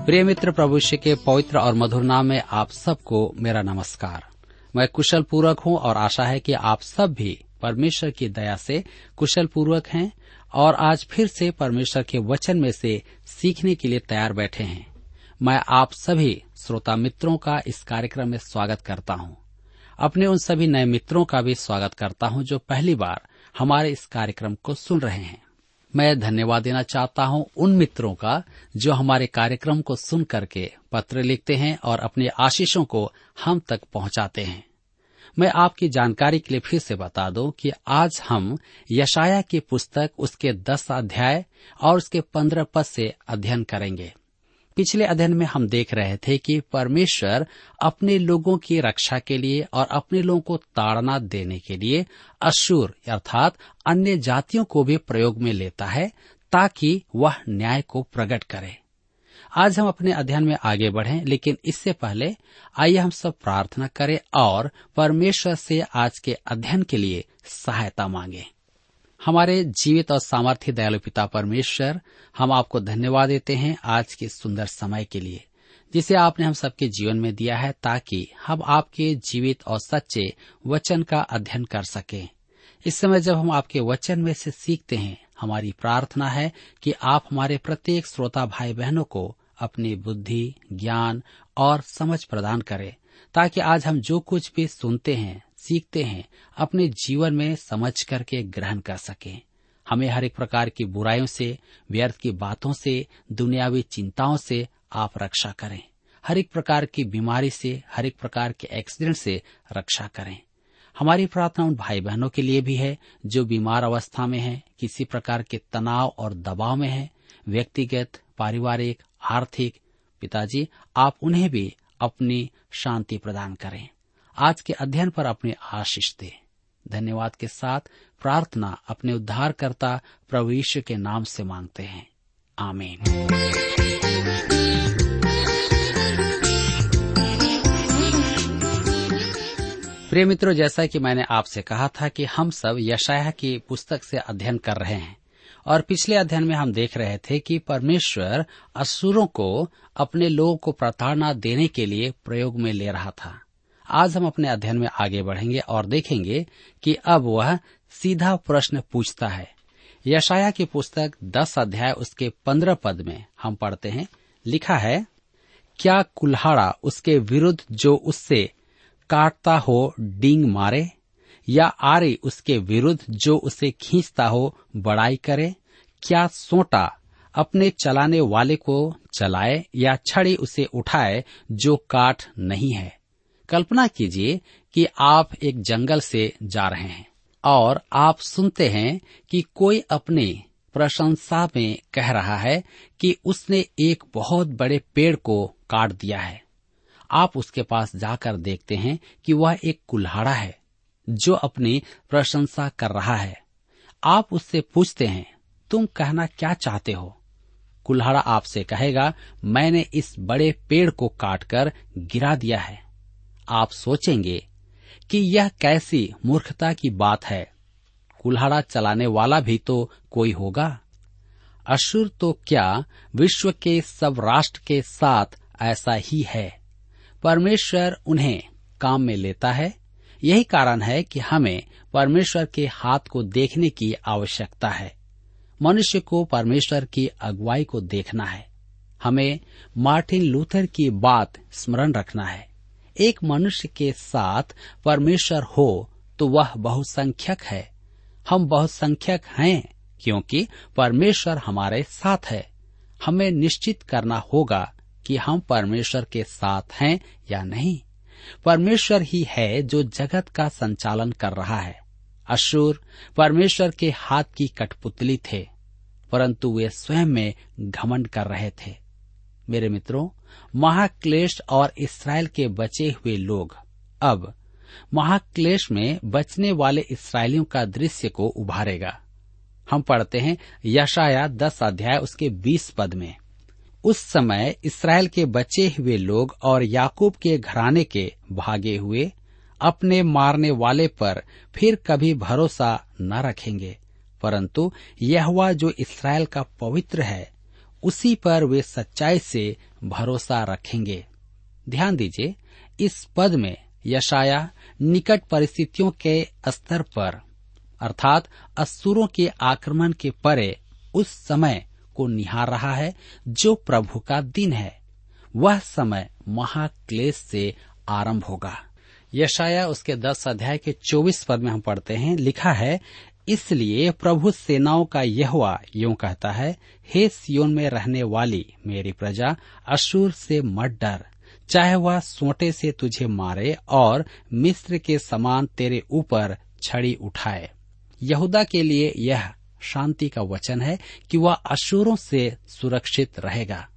प्रिय मित्र प्रभु के पवित्र और मधुर नाम में आप सबको मेरा नमस्कार। मैं कुशल पूर्वक हूँ और आशा है कि आप सब भी परमेश्वर की दया से कुशल पूर्वक हैं और आज फिर से परमेश्वर के वचन में से सीखने के लिए तैयार बैठे हैं। मैं आप सभी श्रोता मित्रों का इस कार्यक्रम में स्वागत करता हूँ। अपने उन सभी नए मित्रों का भी स्वागत करता हूँ जो पहली बार हमारे इस कार्यक्रम को सुन रहे हैं। मैं धन्यवाद देना चाहता हूँ उन मित्रों का जो हमारे कार्यक्रम को सुन करके पत्र लिखते हैं और अपने आशीषों को हम तक पहुंचाते हैं। मैं आपकी जानकारी के लिए फिर से बता दूँ कि आज हम यशाया की पुस्तक उसके दस अध्याय और उसके पंद्रह पद से अध्ययन करेंगे। पिछले अध्ययन में हम देख रहे थे कि परमेश्वर अपने लोगों की रक्षा के लिए और अपने लोगों को ताड़ना देने के लिए अशुर अर्थात अन्य जातियों को भी प्रयोग में लेता है ताकि वह न्याय को प्रकट करे। आज हम अपने अध्ययन में आगे बढ़ें, लेकिन इससे पहले आइए हम सब प्रार्थना करें और परमेश्वर से आज के अध्ययन के लिए सहायता मांगें। हमारे जीवित और सामर्थ्य दयालु पिता परमेश्वर, हम आपको धन्यवाद देते हैं आज के सुंदर समय के लिए, जिसे आपने हम सबके जीवन में दिया है ताकि हम आपके जीवित और सच्चे वचन का अध्ययन कर सकें। इस समय जब हम आपके वचन में से सीखते हैं, हमारी प्रार्थना है कि आप हमारे प्रत्येक श्रोता भाई बहनों को अपनी बुद्धि, ज्ञान और समझ प्रदान करें, ताकि आज हम जो कुछ भी सुनते हैं सीखते हैं अपने जीवन में समझ करके ग्रहण कर सकें। हमें हर एक प्रकार की बुराइयों से व्यर्थ की बातों से दुनियावी चिंताओं से आप रक्षा करें। हर एक प्रकार की बीमारी से हर एक प्रकार के एक्सीडेंट से रक्षा करें। हमारी प्रार्थना उन भाई बहनों के लिए भी है जो बीमार अवस्था में हैं, किसी प्रकार के तनाव और दबाव में हैं, व्यक्तिगत पारिवारिक आर्थिक पिताजी आप उन्हें भी अपनी शांति प्रदान करें। आज के अध्ययन पर अपने आशीष दे। धन्यवाद के साथ प्रार्थना अपने उद्धारकर्ता प्रभु यीशु के नाम से मांगते हैं। आमीन। प्रिय मित्रों, जैसा कि मैंने आपसे कहा था कि हम सब यशाया की पुस्तक से अध्ययन कर रहे हैं और पिछले अध्ययन में हम देख रहे थे कि परमेश्वर असुरों को अपने लोगों को प्रताड़ना देने के लिए प्रयोग में ले रहा था। आज हम अपने अध्ययन में आगे बढ़ेंगे और देखेंगे कि अब वह सीधा प्रश्न पूछता है। यशाया की पुस्तक दस अध्याय, उसके पंद्रह पद में हम पढ़ते हैं। लिखा है, क्या कुल्हाड़ा उसके विरुद्ध जो उससे काटता हो डींग मारे? या आरे उसके विरुद्ध जो उसे खींचता हो बड़ाई करे? क्या सोटा अपने चलाने वाले को चलाए या छड़ी उसे उठाए जो काट नहीं है? कल्पना कीजिए कि आप एक जंगल से जा रहे हैं और आप सुनते हैं कि कोई अपने प्रशंसा में कह रहा है कि उसने एक बहुत बड़े पेड़ को काट दिया है। आप उसके पास जाकर देखते हैं कि वह एक कुल्हाड़ा है जो अपनी प्रशंसा कर रहा है। आप उससे पूछते हैं, तुम कहना क्या चाहते हो? कुल्हाड़ा आपसे कहेगा, मैंने इस बड़े पेड़ को काटकर गिरा दिया है। आप सोचेंगे कि यह कैसी मूर्खता की बात है। कुल्हाड़ा चलाने वाला भी तो कोई होगा। अशुर तो क्या विश्व के सब राष्ट्र के साथ ऐसा ही है? परमेश्वर उन्हें काम में लेता है। यही कारण है कि हमें परमेश्वर के हाथ को देखने की आवश्यकता है। मनुष्य को परमेश्वर की अगुवाई को देखना है। हमें मार्टिन लूथर की बात स्मरण रखना है। एक मनुष्य के साथ परमेश्वर हो तो वह बहुसंख्यक है। हम बहुसंख्यक हैं, क्योंकि परमेश्वर हमारे साथ है। हमें निश्चित करना होगा कि हम परमेश्वर के साथ हैं या नहीं। परमेश्वर ही है जो जगत का संचालन कर रहा है। अशुर परमेश्वर के हाथ की कठपुतली थे, परंतु वे स्वयं में घमंड कर रहे थे। मेरे मित्रों, महाक्लेश और इसराइल के बचे हुए लोग, अब महाक्लेश में बचने वाले इसराइलियों का दृश्य को उभारेगा। हम पढ़ते हैं यशाया दस अध्याय उसके बीस पद में। उस समय इसराइल के बचे हुए लोग और याकूब के घराने के भागे हुए अपने मारने वाले पर फिर कभी भरोसा न रखेंगे, परंतु यह जो इसराइल का पवित्र है उसी पर वे सच्चाई से भरोसा रखेंगे। ध्यान दीजिए, इस पद में यशाया निकट परिस्थितियों के स्तर पर, अर्थात असुरों के आक्रमण के परे उस समय को निहार रहा है जो प्रभु का दिन है। वह समय महाक्लेश से आरंभ होगा। यशाया उसके दस अध्याय के चौबीस पद में हम पढ़ते हैं, लिखा है इसलिए प्रभु सेनाओं का यहवा यूँ कहता है, हे सियोन में रहने वाली मेरी प्रजा अशूर से मत डर। चाहे वह सोटे से तुझे मारे और मिस्र के समान तेरे ऊपर छड़ी उठाए। यहूदा के लिए यह शांति का वचन है कि वह अशुरों से सुरक्षित रहेगा।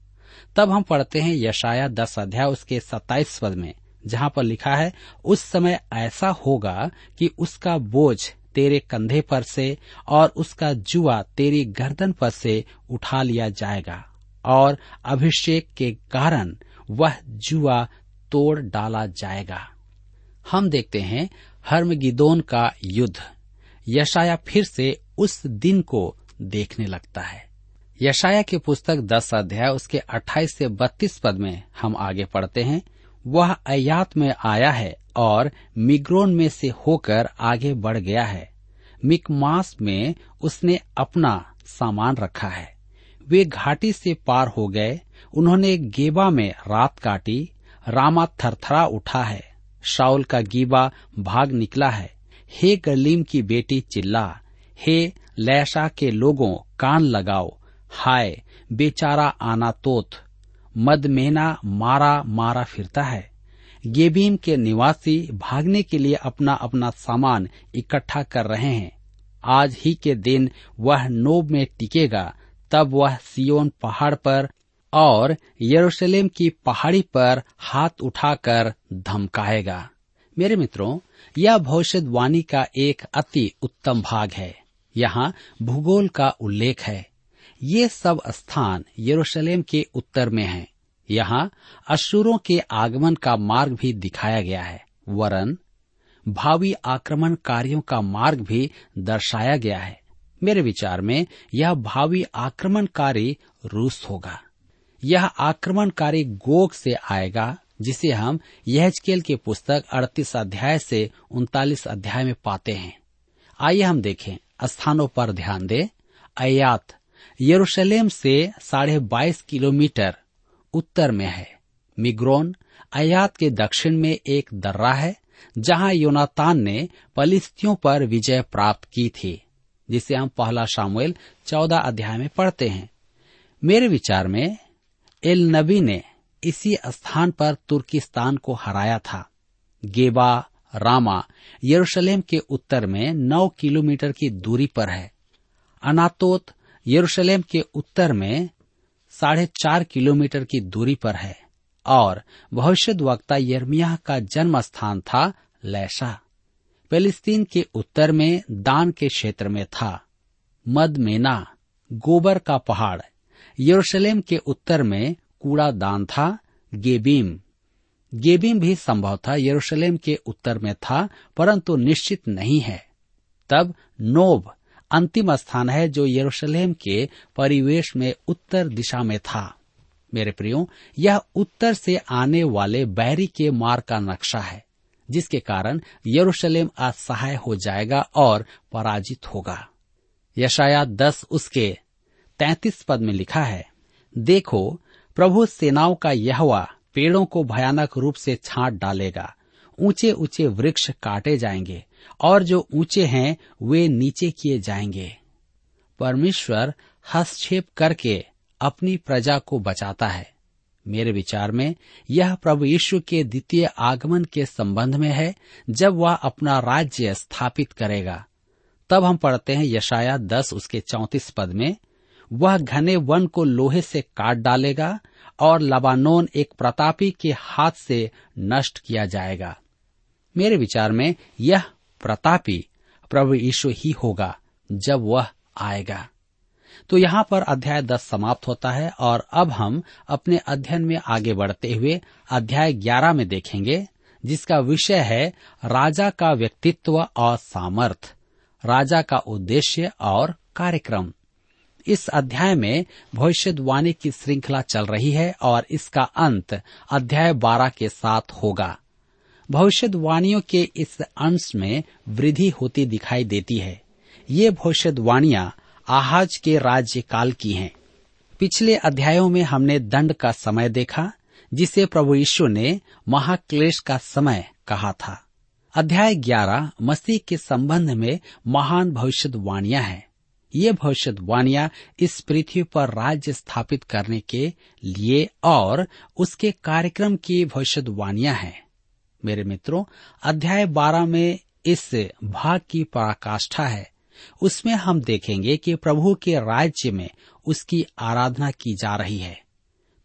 तब हम पढ़ते हैं यशाया दस अध्याय, उसके सत्ताईस पद में, जहाँ पर लिखा है, उस समय ऐसा होगा कि उसका बोझ तेरे कंधे पर से और उसका जुआ तेरी गर्दन पर से उठा लिया जाएगा। और अभिषेक के कारण वह जुआ तोड़ डाला जाएगा। हम देखते हैं हर्मगिदोन का युद्ध। यशाया फिर से उस दिन को देखने लगता है। यशाया की पुस्तक दस अध्याय, उसके अट्ठाईस से बत्तीस पद में हम आगे पढ़ते हैं। वह अयात में आया है और मिग्रोन में से होकर आगे बढ़ गया है। मिकमास में उसने अपना सामान रखा है। वे घाटी से पार हो गए। उन्होंने गेबा में रात काटी। रामा थरथरा उठा है। शाउल का गीबा भाग निकला है। हे गलीम की बेटी चिल्ला। हे लैशा के लोगों, कान लगाओ। हाय, बेचारा आना तोत मदमेना मारा मारा फिरता है। गेबीम के निवासी भागने के लिए अपना अपना सामान इकट्ठा कर रहे हैं। आज ही के दिन वह नोब में टिकेगा, तब वह सियोन पहाड़ पर और यरूशलेम की पहाड़ी पर हाथ उठाकर धमकाएगा। मेरे मित्रों, यह भविष्यवाणी का एक अति उत्तम भाग है। यहाँ भूगोल का उल्लेख है। ये सब स्थान यरूशलेम के उत्तर में हैं। यहाँ अशुरों के आगमन का मार्ग भी दिखाया गया है, वरन भावी आक्रमणकारियों का मार्ग भी दर्शाया गया है। मेरे विचार में यह भावी आक्रमणकारी रूस होगा। यह आक्रमणकारी गोग से आएगा, जिसे हम यहजकेल की पुस्तक अड़तीस अध्याय से उनतालीस अध्याय में पाते हैं। आइए हम देखें, स्थानों पर ध्यान दें। अयात यरूशलेम से साढ़े बाईस किलोमीटर उत्तर में है। मिग्रोन अयात के दक्षिण में एक दर्रा है, जहाँ योनातान ने पलिस्तियों पर विजय प्राप्त की थी, जिसे हम पहला शामुएल चौदह अध्याय में पढ़ते हैं। मेरे विचार में, एल नबी ने इसी स्थान पर तुर्किस्तान को हराया था। गेबा रामा यरूशलेम के उत्तर में नौ किलोमीटर की दूरी पर है। अनातोत यरूशलेम के उत्तर में साढ़े चार किलोमीटर की दूरी पर है और भविष्य वक्ता यर्मिया का जन्म स्थान था लैशा। फिलिस्तीन के उत्तर में दान के क्षेत्र में था मदमेना, गोबर का पहाड़। यरूशलेम के उत्तर में कूड़ा दान था गेबीम। गेबीम भी संभव था, यरूशलेम के उत्तर में था, परंतु निश्चित नहीं है। तब नोब अंतिम स्थान है जो यरूशलेम के परिवेश में उत्तर दिशा में था। मेरे प्रियो, यह उत्तर से आने वाले बैरी के मार्ग का नक्शा है, जिसके कारण यरूशलेम असहाय हो जाएगा और पराजित होगा। यशाया दस उसके तैतीस पद में लिखा है, देखो, प्रभु सेनाओं का यहवा पेड़ों को भयानक रूप से छांट डालेगा ऊँचे ऊँचे वृक्ष काटे जाएँगे और जो ऊँचे हैं, वे नीचे किए जाएँगे। परमेश्वर हस्तक्षेप करके अपनी प्रजा को बचाता है। मेरे विचार में, यह प्रभु यीशु के द्वितीय आगमन के संबंध में है, जब वह अपना राज्य स्थापित करेगा। तब हम पढ़ते हैं यशाया दस, उसके चौतीस पद में, वह घने वन को लोहे से काट डालेगा और लबानोन एक प्रतापी के हाथ से नष्ट किया जाएगा। मेरे विचार में, यह प्रतापी प्रभु यीशु ही होगा जब वह आएगा। तो यहाँ पर अध्याय दस समाप्त होता है और अब हम अपने अध्ययन में आगे बढ़ते हुए अध्याय ग्यारह में देखेंगे, जिसका विषय है राजा का व्यक्तित्व और सामर्थ, राजा का उद्देश्य और कार्यक्रम। इस अध्याय में भविष्यवाणी की श्रृंखला चल रही है और इसका अंत अध्याय बारह के साथ होगा। भविष्यवाणियों के इस अंश में वृद्धि होती दिखाई देती है। ये भविष्यवाणियाँ आहाज के राज्य काल की हैं। पिछले अध्यायों में हमने दंड का समय देखा, जिसे प्रभु यीशु ने महाक्लेश का समय कहा था। अध्याय 11 मसीह के संबंध में महान भविष्यवाणियाँ हैं। ये भविष्यवाणियाँ इस पृथ्वी पर राज्य स्थापित करने के लिए और उसके कार्यक्रम की भविष्यवाणियाँ हैं। मेरे मित्रों, अध्याय 12 में इस भाग की पराकाष्ठा है। उसमें हम देखेंगे कि प्रभु के राज्य में उसकी आराधना की जा रही है।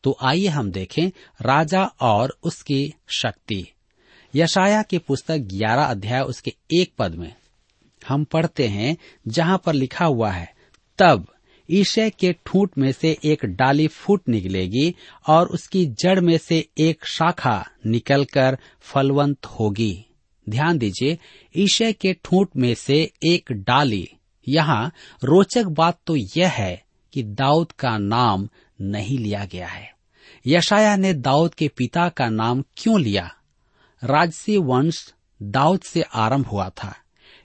तो आइए हम देखें राजा और उसकी शक्ति। यशाया की पुस्तक ग्यारह अध्याय उसके एक पद में। हम पढ़ते हैं, जहाँ पर लिखा हुआ है, तब ईशय के ठूंठ में से एक डाली फूट निकलेगी और उसकी जड़ में से एक शाखा निकलकर फलवंत होगी। ध्यान दीजिए ईशय के ठूंठ में से एक डाली। यहाँ रोचक बात तो यह है कि दाऊद का नाम नहीं लिया गया है। यशाया ने दाऊद के पिता का नाम क्यों लिया? राजसी वंश दाऊद से आरंभ हुआ था।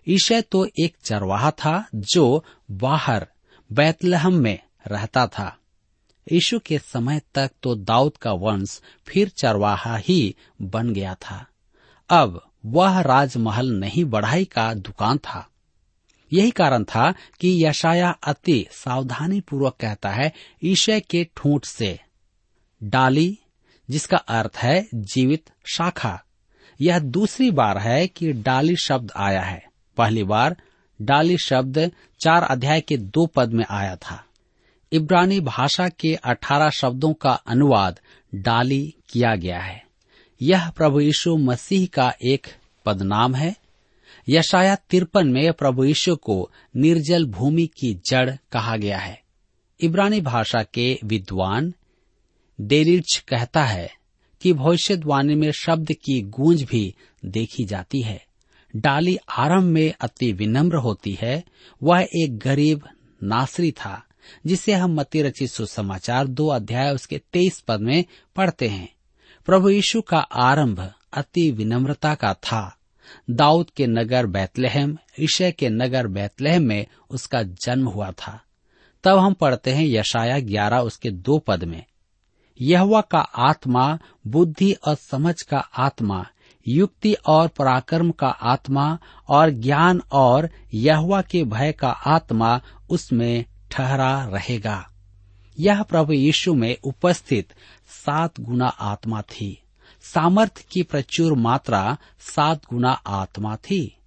ईशय तो एक चरवाहा था जो बाहर बैतलहम में रहता था। यीशु के समय तक तो दाऊद का वंश फिर चरवाहा ही बन गया था। अब वह राजमहल नहीं, बढ़ाई का दुकान था। यही कारण था कि यशाया अति सावधानी पूर्वक कहता है, ईशय के ठूंठ से। डाली, जिसका अर्थ है जीवित शाखा। यह दूसरी बार है कि डाली शब्द आया है। पहली बार डाली शब्द चार अध्याय के दो पद में आया था। इब्रानी भाषा के अठारह शब्दों का अनुवाद डाली किया गया है। यह प्रभु यीशु मसीह का एक पदनाम है। यशाया तिरपन में प्रभु यीशु को निर्जल भूमि की जड़ कहा गया है। इब्रानी भाषा के विद्वान डेरिच कहता है कि भविष्यवाणी में शब्द की गूंज भी देखी जाती है। डाली आरंभ में अति विनम्र होती है। वह एक गरीब नासरी था, जिसे हम मती रचित सुसमाचार दो अध्याय उसके तेईस पद में पढ़ते हैं। प्रभु यीशु का आरंभ अति विनम्रता का था। दाऊद के नगर बैतलहम ईशय के नगर बैतलहम में उसका जन्म हुआ था। तब हम पढ़ते हैं यशाया ग्यारह उसके दो पद में। यहवा का आत्मा, बुद्धि और समझ का आत्मा युक्ति और पराक्रम का आत्मा और ज्ञान और यहवा के भय का आत्मा उसमें ठहरा रहेगा। यह प्रभु यीशु में उपस्थित सात गुना आत्मा थी। सामर्थ्य की प्रचुर मात्रा सात गुना आत्मा थी।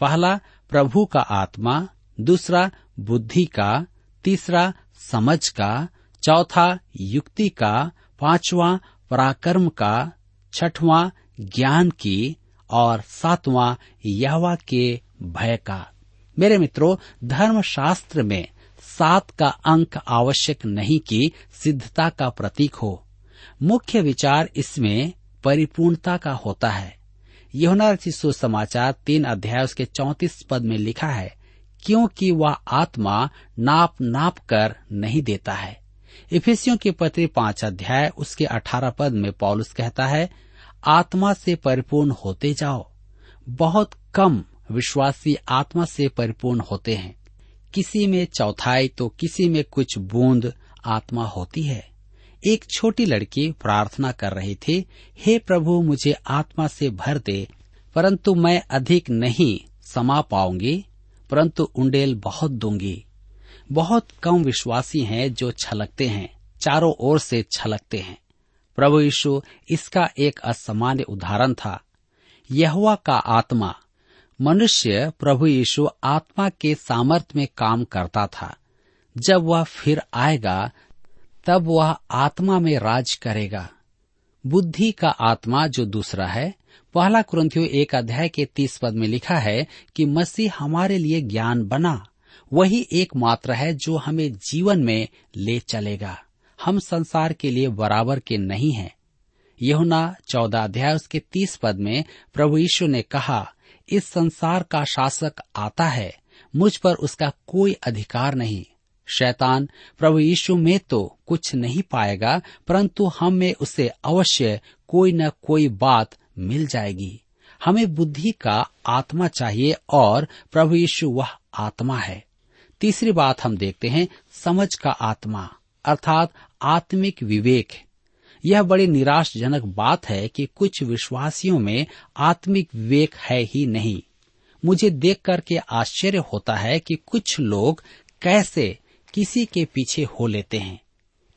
पहला, प्रभु का आत्मा, दूसरा, बुद्धि का, तीसरा, समझ का, चौथा, युक्ति का, पांचवा, पराक्रम का, छठवां ज्ञान की और सातवां यहवा के भय का। मेरे मित्रों, धर्मशास्त्र में सात का अंक आवश्यक नहीं कि सिद्धता का प्रतीक हो। मुख्य विचार इसमें परिपूर्णता का होता है। यहुना रचित सुसमाचार तीन अध्याय उसके चौतीस पद में लिखा है, क्योंकि वह आत्मा नाप नाप कर नहीं देता है। इफिसियों के पत्र पाँच अध्याय उसके अठारह पद में पॉलुस कहता है आत्मा से परिपूर्ण होते जाओ। बहुत कम विश्वासी आत्मा से परिपूर्ण होते हैं। किसी में चौथाई तो किसी में कुछ बूंद आत्मा होती है। एक छोटी लड़की प्रार्थना कर रही थी, हे प्रभु, मुझे आत्मा से भर दे, परंतु मैं अधिक नहीं समा पाऊँगी, परंतु उंडेल बहुत दूँगी। बहुत कम विश्वासी हैं जो छलकते हैं, चारों ओर से छलकते हैं। प्रभु यीशु, इसका एक असामान्य उदाहरण था। यहुआ का आत्मा, मनुष्य प्रभु यीशु आत्मा के सामर्थ्य में काम करता था। जब वह फिर आएगा, तब वह आत्मा में राज करेगा। बुद्धि का आत्मा जो दूसरा है, पहला क्रंथियो एक अध्याय के तीस पद में लिखा है कि मसीह हमारे लिए ज्ञान बना, वही एकमात्र है जो हमें जीवन में ले चलेगा। हम संसार के लिए बराबर के नहीं हैं। यहुना चौदह अध्याय उसके तीस पद में प्रभु यीशु ने कहा, इस संसार का शासक आता है, मुझ पर उसका कोई अधिकार नहीं। शैतान, प्रभु यीशु में तो कुछ नहीं पाएगा, परंतु हम में उसे अवश्य कोई न कोई बात मिल जाएगी। हमें बुद्धि का आत्मा चाहिए और प्रभु यीशु वह आत्मा है। तीसरी बात हम देखते हैं, समझ का आत्मा, अर्थात आत्मिक विवेक है। यह बड़ी निराशजनक बात है कि कुछ विश्वासियों में आत्मिक विवेक है ही नहीं। मुझे देख करके आश्चर्य होता है कि कुछ लोग कैसे किसी के पीछे हो लेते हैं।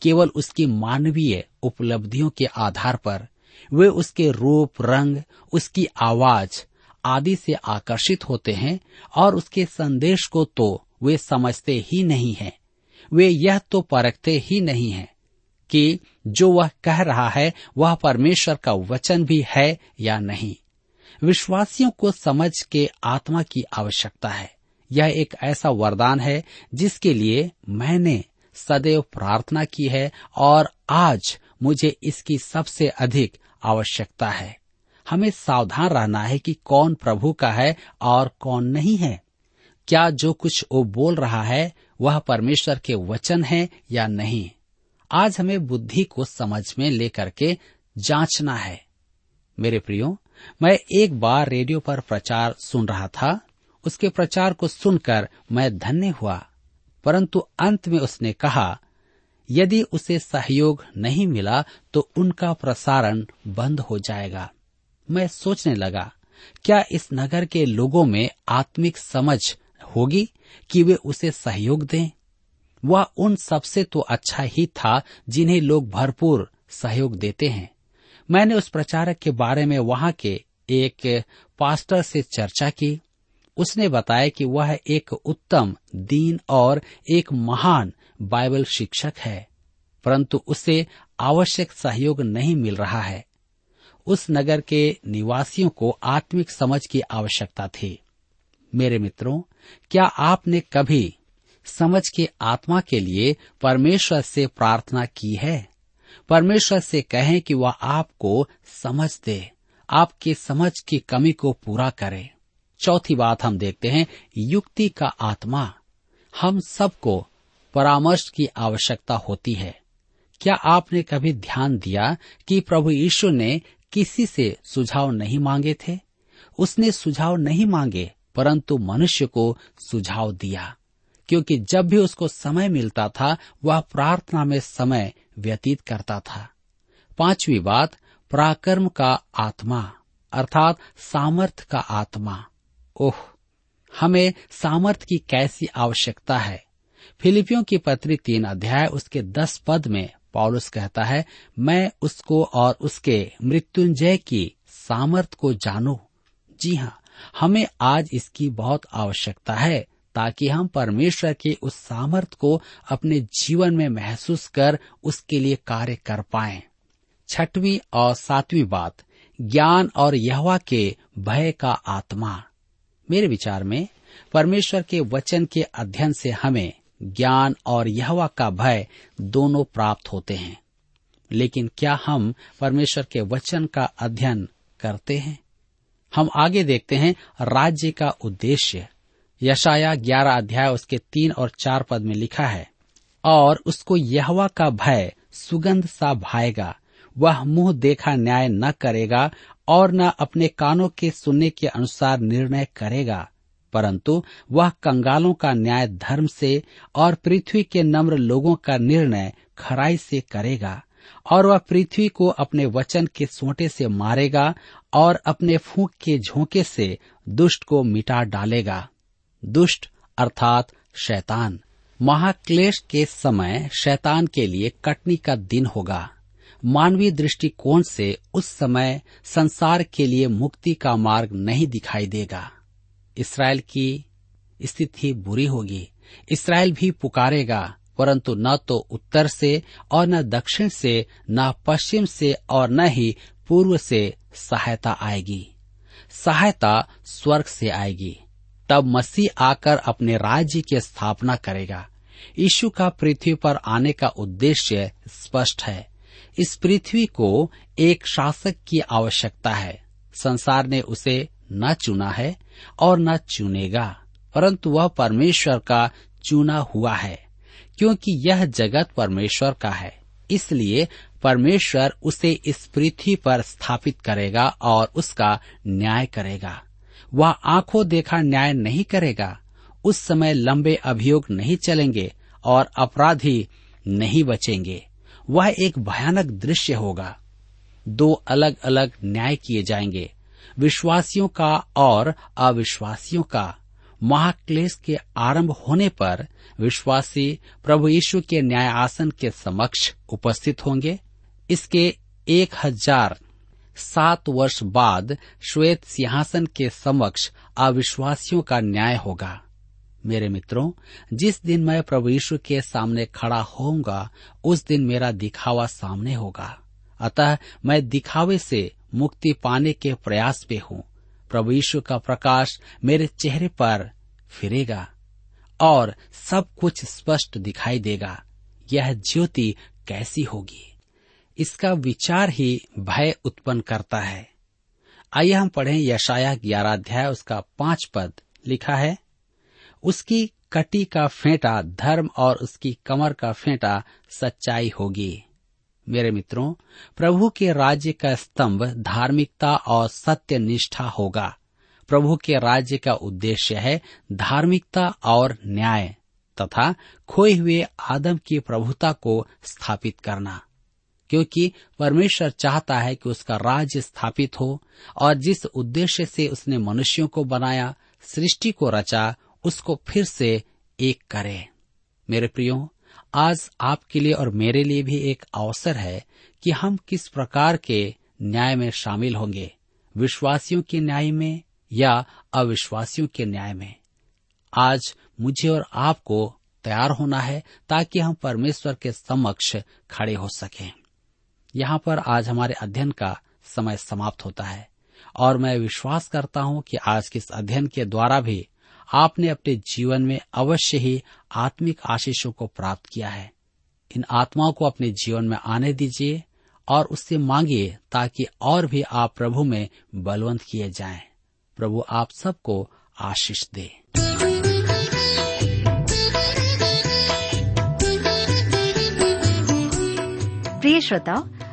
केवल उसकी मानवीय उपलब्धियों के आधार पर वे उसके रूप, रंग, उसकी आवाज़ आदि से आकर्षित होते हैं और उसके संदेश को तो वे समझते ही नहीं हैं। वे यह तो परखते ही नहीं हैं। कि जो वह कह रहा है, वह परमेश्वर का वचन भी है या नहीं। विश्वासियों को समझ के आत्मा की आवश्यकता है। यह एक ऐसा वरदान है जिसके लिए मैंने सदैव प्रार्थना की है और आज मुझे इसकी सबसे अधिक आवश्यकता है। हमें सावधान रहना है कि कौन प्रभु का है और कौन नहीं है। क्या जो कुछ वो बोल रहा है, वह परमेश्वर के वचन है या नहीं? आज हमें बुद्धि को समझ में लेकर के जांचना है। मेरे प्रियो, मैं एक बार रेडियो पर प्रचार सुन रहा था। उसके प्रचार को सुनकर मैं धन्य हुआ। परंतु अंत में उसने कहा, यदि उसे सहयोग नहीं मिला तो उनका प्रसारण बंद हो जाएगा। मैं सोचने लगा, क्या इस नगर के लोगों में आत्मिक समझ होगी कि वे उसे सहयोग दें? वह उन सबसे तो अच्छा ही था जिन्हें लोग भरपूर सहयोग देते हैं। मैंने उस प्रचारक के बारे में वहाँ के एक पास्टर से चर्चा की। उसने बताया कि वह एक उत्तम, दीन और एक महान बाइबल शिक्षक है, परंतु उसे आवश्यक सहयोग नहीं मिल रहा है। उस नगर के निवासियों को आत्मिक समझ की आवश्यकता थी। मेरे मित्रों, क्या आपने कभी समझ के आत्मा के लिए परमेश्वर से प्रार्थना की है। परमेश्वर से कहें कि वह आपको समझ दे, आपके समझ की कमी को पूरा करे। चौथी बात हम देखते हैं, युक्ति का आत्मा। हम सबको परामर्श की आवश्यकता होती है। क्या आपने कभी ध्यान दिया कि प्रभु यीशु ने किसी से सुझाव नहीं मांगे थे? उसने सुझाव नहीं मांगे, परंतु मनुष्य को सुझाव दिया। क्योंकि जब भी उसको समय मिलता था, वह प्रार्थना में समय व्यतीत करता था। पांचवी बात, पराक्रम का आत्मा, अर्थात सामर्थ का आत्मा। ओह, हमें सामर्थ की कैसी आवश्यकता है? फिलिपियों की पत्री तीन अध्याय, उसके दस पद में पॉलुस कहता है, मैं उसको और उसके मृत्युंजय की सामर्थ को जानू। जी हाँ हमें आज इसकी बहुत आवश्यकता है। ताकि हम परमेश्वर के उस सामर्थ को अपने जीवन में महसूस कर उसके लिए कार्य कर पाए। छठवीं और सातवीं बात, ज्ञान और यहवा के भय का आत्मा। मेरे विचार में, परमेश्वर के वचन के अध्ययन से हमें ज्ञान और यहवा का भय दोनों प्राप्त होते हैं। लेकिन क्या हम परमेश्वर के वचन का अध्ययन करते हैं? हम आगे देखते हैं राज्य का उद्देश्य। यशाया ग्यारह अध्याय उसके तीन और चार पद में लिखा है, और उसको यहवा का भय, सुगंध सा भाएगा। वह मुँह देखा न्याय न करेगा, और न अपने कानों के सुनने के अनुसार निर्णय करेगा। परंतु वह कंगालों का न्याय धर्म से और पृथ्वी के नम्र लोगों का निर्णय खराई से करेगा, और वह पृथ्वी को अपने वचन के सोटे से मारेगा, और अपने फूंक के झोंके से दुष्ट को मिटा डालेगा। दुष्ट अर्थात शैतान। महाक्लेश के समय शैतान के लिए कटनी का दिन होगा। मानवीय दृष्टिकोण से उस समय संसार के लिए मुक्ति का मार्ग नहीं दिखाई देगा। इसराइल की स्थिति बुरी होगी। इसराइल भी पुकारेगा, परंतु न तो उत्तर से और न दक्षिण से, न पश्चिम से और न ही पूर्व से सहायता आएगी। सहायता स्वर्ग से आएगी। तब मसीह आकर अपने राज्य की स्थापना करेगा। यीशु का पृथ्वी पर आने का उद्देश्य स्पष्ट है। इस पृथ्वी को एक शासक की आवश्यकता है। संसार ने उसे न चुना है और न चुनेगा, परंतु वह परमेश्वर का चुना हुआ है, क्योंकि यह जगत परमेश्वर का है। इसलिए परमेश्वर उसे इस पृथ्वी पर स्थापित करेगा और उसका न्याय करेगा। वह आँखों देखा न्याय नहीं करेगा, उस समय लंबे अभियोग नहीं चलेंगे और अपराधी नहीं बचेंगे। वह एक भयानक दृश्य होगा। दो अलग अलग न्याय किए जाएँगे, विश्वासियों का और अविश्वासियों का। महाक्लेश के आरंभ होने पर विश्वासी प्रभु यीशु के न्याय आसन के समक्ष उपस्थित होंगे। इसके एक हज़ार सात वर्ष बाद श्वेत सिंहासन के समक्ष अविश्वासियों का न्याय होगा। मेरे मित्रों, जिस दिन मैं प्रभु यीशु के सामने खड़ा होऊँगा, उस दिन मेरा दिखावा सामने होगा। अतः मैं दिखावे से मुक्ति पाने के प्रयास पे हूँ। प्रभु यीशु का प्रकाश मेरे चेहरे पर फिरेगा और सब कुछ स्पष्ट दिखाई देगा। यह ज्योति कैसी होगी? इसका विचार ही भय उत्पन्न करता है। आइए हम पढ़ें यशाया ग्यारह अध्याय, उसका पाँच पद लिखा है, उसकी कटी का फेंटा धर्म और उसकी कमर का फेंटा सच्चाई होगी। मेरे मित्रों, प्रभु के राज्य का स्तंभ धार्मिकता और सत्य निष्ठा होगा। प्रभु के राज्य का उद्देश्य है धार्मिकता और न्याय तथा खोए हुए आदम की प्रभुता को स्थापित करना। क्योंकि परमेश्वर चाहता है कि उसका राज्य स्थापित हो और जिस उद्देश्य से उसने मनुष्यों को बनाया, सृष्टि को रचा, उसको फिर से एक करे। मेरे प्रियो, आज आपके लिए और मेरे लिए भी एक अवसर है कि हम किस प्रकार के न्याय में शामिल होंगे। विश्वासियों के न्याय में या अविश्वासियों के न्याय में? आज मुझे और आपको तैयार होना है ताकि हम परमेश्वर के समक्ष खड़े हो सकें। यहाँ पर आज हमारे अध्ययन का समय समाप्त होता है। और मैं विश्वास करता हूँ कि आज के इस अध्ययन के द्वारा भी आपने अपने जीवन में अवश्य ही आत्मिक आशीषों को प्राप्त किया है। इन आत्माओं को अपने जीवन में आने दीजिए और उससे मांगिए ताकि और भी आप प्रभु में बलवंत किए जाएँ। प्रभु आप सबको आशीष दे। प्रिय श्रोताओ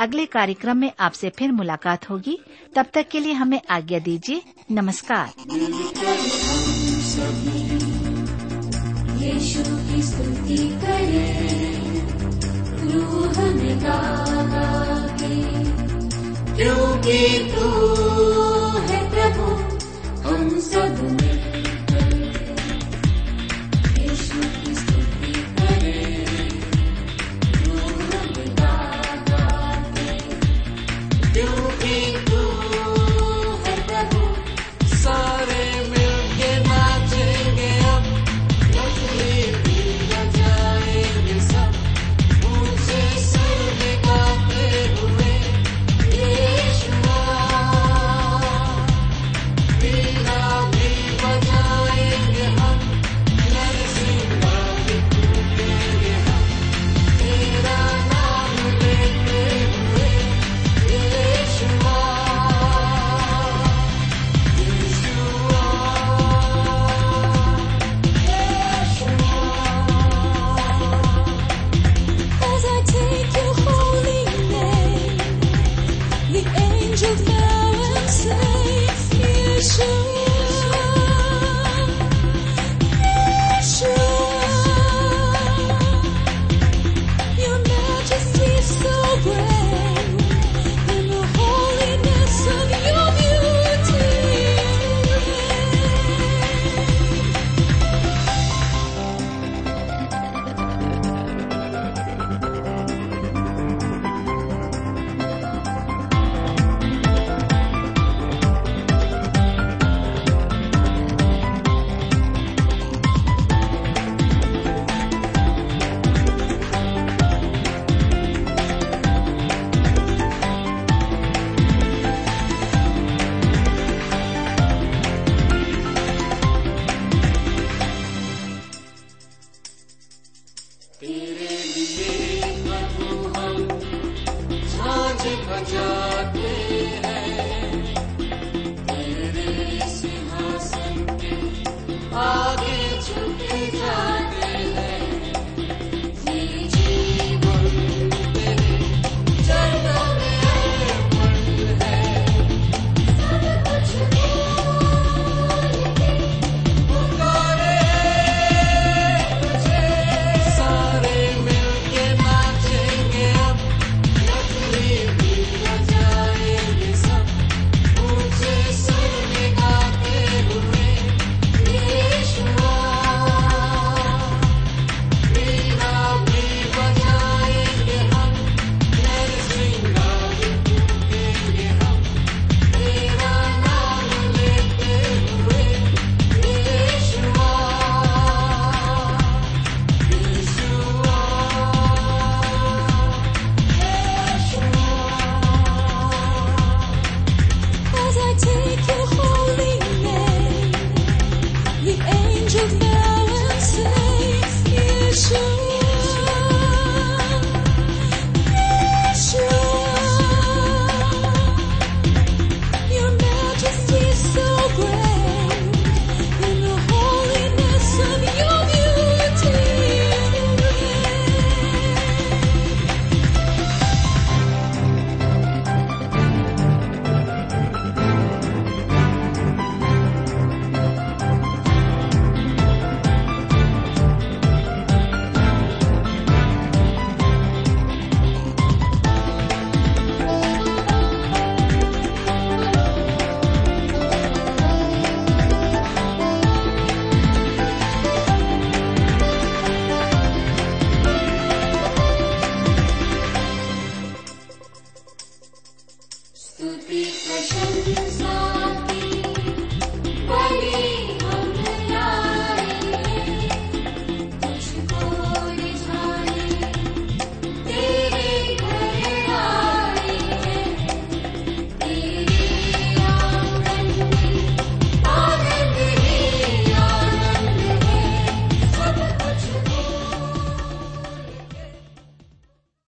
अगले कार्यक्रम में आपसे फिर मुलाकात होगी। तब तक के लिए हमें आज्ञा दीजिए। नमस्कार। क्योंकि तू है प्रभु, हम सब में